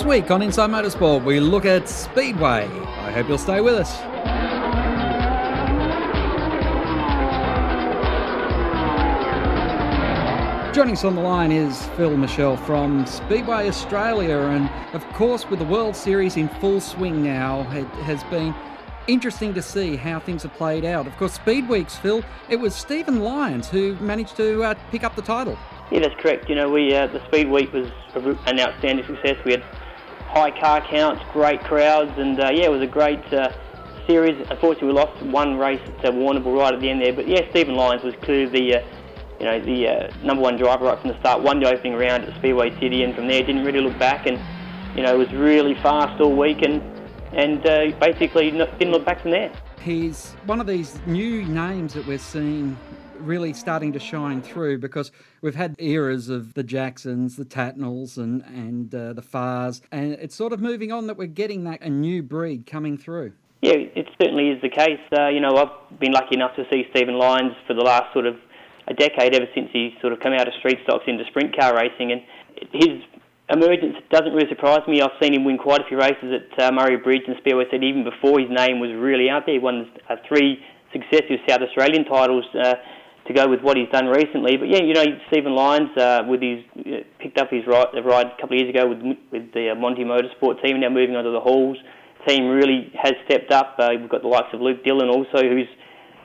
This week on Inside Motorsport, we look at Speedway. I hope you'll stay with us. Joining us on the line is Phil Michelle from Speedway Australia, and of course, with the World Series in full swing now, it has been interesting to see how things have played out. Of course, Speed Weeks, Phil, it was Stephen Lyons who managed to uh, pick up the title. Yeah, that's correct. You know, we uh, the Speed Week was an outstanding success. We had high car counts, great crowds, and uh, yeah, it was a great uh, series. Unfortunately, we lost one race to Warrnambool right at the end there, but yeah, Stephen Lyons was clearly the uh, you know the uh, number one driver right from the start. Won the opening round at Speedway City, and from there didn't really look back, and you know was really fast all week, and and uh, basically didn't look back from there. He's one of these new names that we're seeing really starting to shine through because we've had eras of the Jacksons, the Tatnells, and and uh, the Fars, and it's sort of moving on that we're getting that a new breed coming through. Yeah, it certainly is the case. Uh, you know, I've been lucky enough to see Stephen Lyons for the last sort of a decade, ever since he sort of come out of street stocks into sprint car racing, and his emergence doesn't really surprise me. I've seen him win quite a few races at uh, Murray Bridge and Speedway City even before his name was really out there. He won uh, three successive South Australian titles. Uh, to go with what he's done recently. But yeah, you know, Stephen Lyons uh, with his uh, picked up his ride, ride a couple of years ago with with the uh, Monty Motorsport team. Now moving on to the Halls team, really has stepped up. Uh, we've got the likes of Luke Dillon also, who's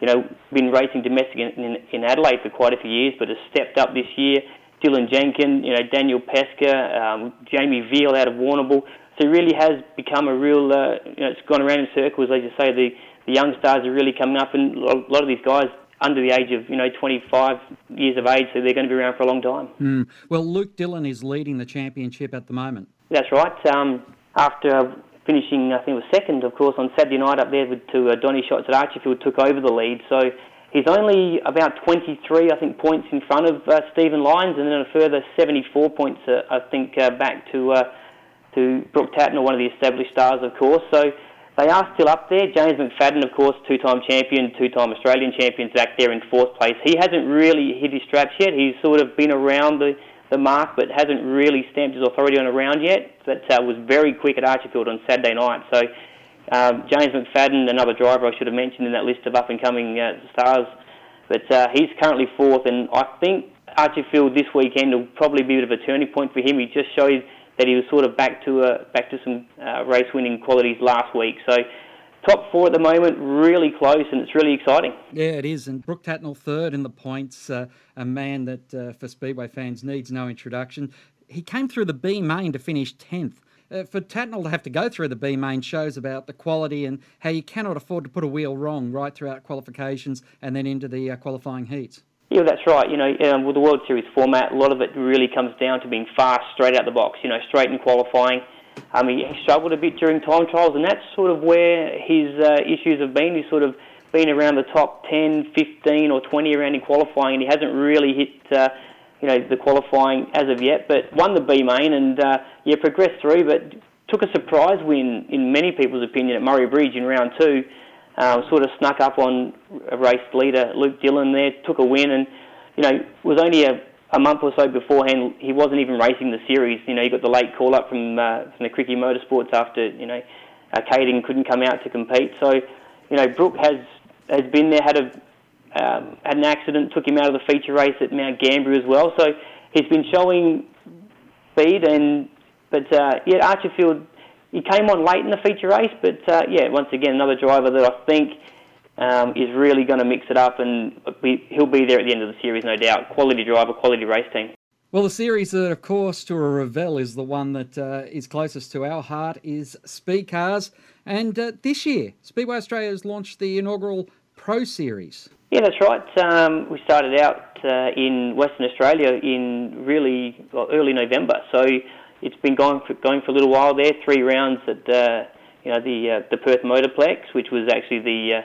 you know been racing domestic in, in, in Adelaide for quite a few years, but has stepped up this year. Dylan Jenkins, you know, Daniel Pesca, um, Jamie Veal out of Warrnambool. So he really has become a real, uh, you know, it's gone around in circles, as you say. The the young stars are really coming up, and a lot of these guys under the age of you know 25 years of age, so they're going to be around for a long time. Mm. Well, Luke Dillon is leading the championship at the moment. That's right. Um, after finishing, I think it was second, of course, on Saturday night up there with to uh, Donny Schatz at Archerfield, took over the lead. So he's only about 23, I think, points in front of uh, Stephen Lyons, and then a further 74 points, uh, I think, uh, back to uh, to Brooke Tatnell, one of the established stars, of course. So they are still up there. James McFadden, of course, two-time champion, two-time Australian champion, back there in fourth place. He hasn't really hit his straps yet. He's sort of been around the, the mark, but hasn't really stamped his authority on a round yet. But uh, was very quick at Archerfield on Saturday night. So um, James McFadden, another driver I should have mentioned in that list of up-and-coming uh, stars, but uh, he's currently fourth, and I think Archerfield this weekend will probably be a bit of a turning point for him. He just shows that he was sort of back to a, back to some uh, race winning qualities last week. So top four at the moment, really close, and it's really exciting. Yeah, it is. And Brooke Tatnell third in the points, uh, a man that uh, for Speedway fans needs no introduction. He came through the B main to finish tenth. Uh, for Tatnell to have to go through the B main shows about the quality and how you cannot afford to put a wheel wrong right throughout qualifications and then into the uh, qualifying heats. Yeah, that's right. You know, um, with the World Series format, a lot of it really comes down to being fast, straight out the box. You know, straight in qualifying. Um, he, struggled a bit during time trials, and that's sort of where his uh, issues have been. He's sort of been around the top 10, 15, or 20 around in qualifying, and he hasn't really hit, uh, you know, the qualifying as of yet. But won the B main, and uh, yeah, progressed through, but took a surprise win in many people's opinion at Murray Bridge in round two um, sort of snuck up on a race leader Luke Dillon there, took a win, and you know was only a, a month or so beforehand. He wasn't even racing the series. You know, he got the late call up from uh, from the Cricky Motorsports after you know uh, Caden couldn't come out to compete. So you know Brooke has has been there, had a um, had an accident, took him out of the feature race at Mount Gambier as well. So he's been showing speed and but uh, yeah, Archerfield he came on late in the feature race, but uh, yeah, once again, another driver that I think um, is really going to mix it up, and be, he'll be there at the end of the series, no doubt. Quality driver, quality race team. Well, the series that, of course, to a Revell is the one that uh, is closest to our heart is Speed Cars, and uh, this year, Speedway Australia has launched the inaugural Pro Series. Yeah, that's right. Um, we started out uh, in Western Australia in really well, early November, so it's been going for, going for a little while there. Three rounds at uh, you know the uh, the Perth Motorplex, which was actually the uh,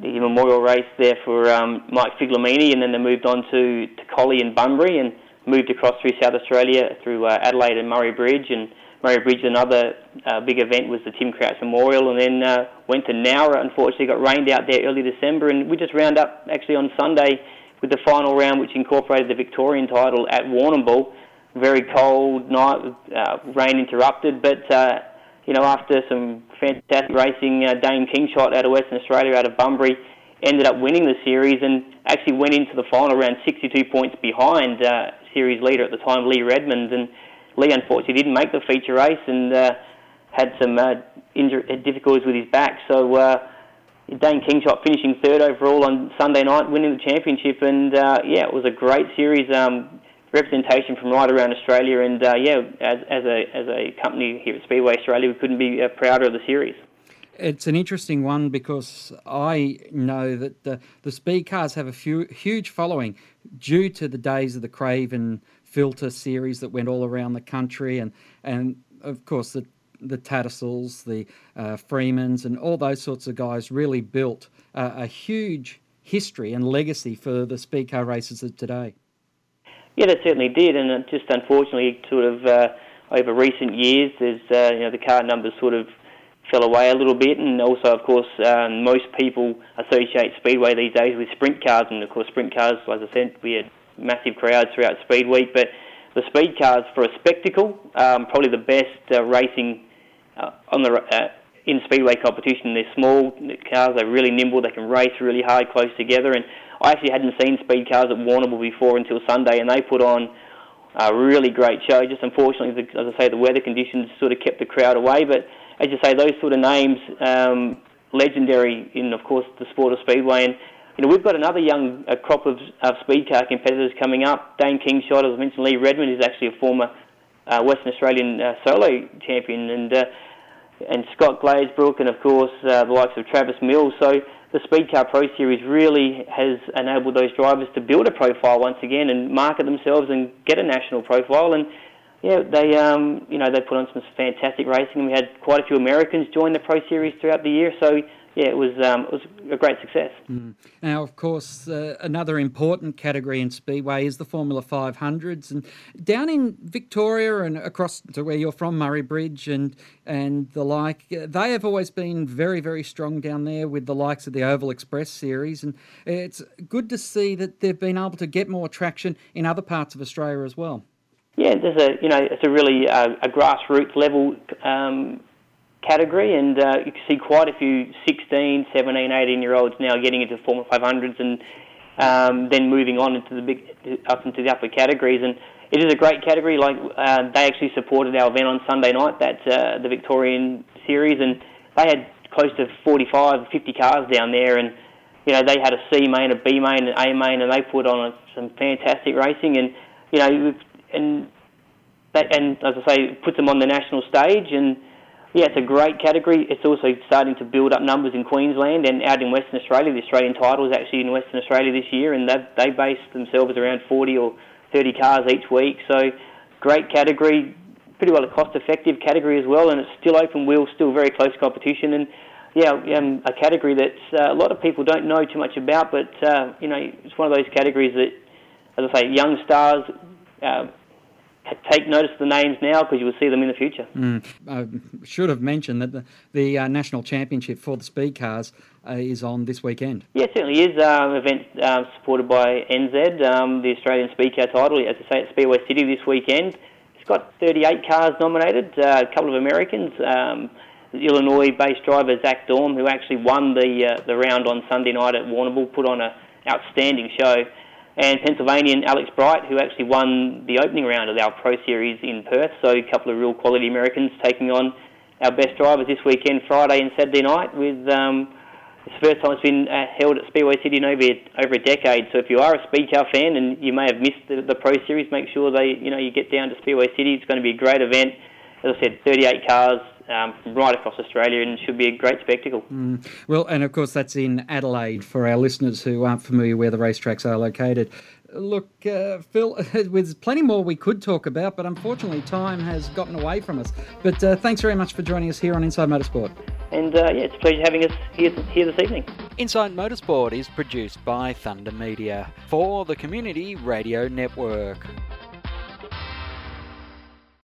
the memorial race there for um, Mike Figlamini, and then they moved on to to Collie and Bunbury, and moved across through South Australia through uh, Adelaide and Murray Bridge, and Murray Bridge. Another uh, big event was the Tim Crouch Memorial, and then uh, went to Nowra. Unfortunately, got rained out there early December, and we just round up actually on Sunday with the final round, which incorporated the Victorian title at Warrnambool very cold night uh, rain interrupted. But uh, you know, after some fantastic racing, uh, Dane Kingshot out of Western Australia, out of Bunbury, ended up winning the series and actually went into the final around 62 points behind uh, series leader at the time, Lee Redmond. And Lee unfortunately didn't make the feature race and uh, had some uh, injury, difficulties with his back. So uh, Dane Kingshot finishing third overall on Sunday night, winning the championship. And uh, yeah, it was a great series. Um, representation from right around Australia, and uh, yeah, as, as, a as a company here at Speedway Australia, we couldn't be uh, prouder of the series. It's an interesting one because I know that the, the speed cars have a few, huge following due to the days of the Craven filter series that went all around the country, and and of course the the Tattersalls, the uh, Freemans, and all those sorts of guys really built a huge history and legacy for the speed car races of today. Yeah, they certainly did, and just unfortunately, sort of uh, over recent years, there's uh, you know the car numbers sort of fell away a little bit, and also, of course, um, most people associate Speedway these days with sprint cars, and of course, sprint cars, as I said, we had massive crowds throughout Speed Week, but the speed cars for a spectacle, um, probably the best uh, racing uh, on the uh, in speedway competition. They're small cars, they're really nimble, they can race really hard, close together, and I actually hadn't seen speed cars at Warrnambool before until Sunday, and they put on a really great show. Just unfortunately, as I say, the weather conditions sort of kept the crowd away. But as you say, those sort of names, um, legendary in, of course, the sport of speedway. And you know, we've got another young crop of, of speed car competitors coming up. Dane Kingshot, as I mentioned, Lee Redmond is actually a former uh, Western Australian uh, solo champion, and uh, and Scott Glazebrook, and of course uh, the likes of Travis Mills. So the Speed Car Pro Series really has enabled those drivers to build a profile once again and market themselves and get a national profile. And yeah, they um, you know they put on some fantastic racing. And we had quite a few Americans join the Pro Series throughout the year. So yeah, it was um, it was a great success. Mm. Now, of course, uh, another important category in speedway is the Formula 500s, and down in Victoria and across to where you're from, Murray Bridge and and the like, uh, they have always been very very strong down there with the likes of the Oval Express series, and it's good to see that they've been able to get more traction in other parts of Australia as well. Yeah, there's a you know it's a really uh, a grassroots level um, category, and uh, you can see quite a few 16, 17, 18 year olds now getting into Formula 500s and um, then moving on into the big up into the upper categories. And it is a great category. Like uh, they actually supported our event on Sunday night, that uh, the Victorian series, and they had close to 45, 50 cars down there, and you know they had a C main, a B main, an A main, and they put on some fantastic racing, and you know, and that, and as I say, puts them on the national stage and yeah, it's a great category. It's also starting to build up numbers in Queensland and out in Western Australia. The Australian title is actually in Western Australia this year, and they they base themselves around 40 or 30 cars each week. So, great category, pretty well a cost-effective category as well, and it's still open wheel, still very close competition, and yeah, um, a category that uh, a lot of people don't know too much about, but uh, you know, it's one of those categories that, as I say, young stars. Uh, take notice of the names now because you will see them in the future. Mm. I should have mentioned that the, the uh, national championship for the speed cars uh, is on this weekend. Yeah, it certainly is. Um, event um, supported by NZ, um, the Australian Speed Car title, as I say, at Speedway City this weekend. It's got 38 cars nominated, uh, a couple of Americans. Um, Illinois-based driver Zach Daum, who actually won the uh, the round on Sunday night at Warrnambool, put on an outstanding show and Pennsylvanian Alex Bright, who actually won the opening round of our Pro Series in Perth. So a couple of real quality Americans taking on our best drivers this weekend, Friday and Saturday night. With um, it's the first time it's been uh, held at Speedway City in over, over a decade. So if you are a speed car fan and you may have missed the, the Pro Series, make sure they you know you get down to Speedway City. It's going to be a great event. As I said, 38 cars, um, right across Australia and should be a great spectacle. Mm. Well, and of course, that's in Adelaide for our listeners who aren't familiar where the racetracks are located. Look, uh, Phil, there's plenty more we could talk about, but unfortunately, time has gotten away from us. But uh, thanks very much for joining us here on Inside Motorsport. And uh, yeah, it's a pleasure having us here, here this evening. Inside Motorsport is produced by Thunder Media for the Community Radio Network.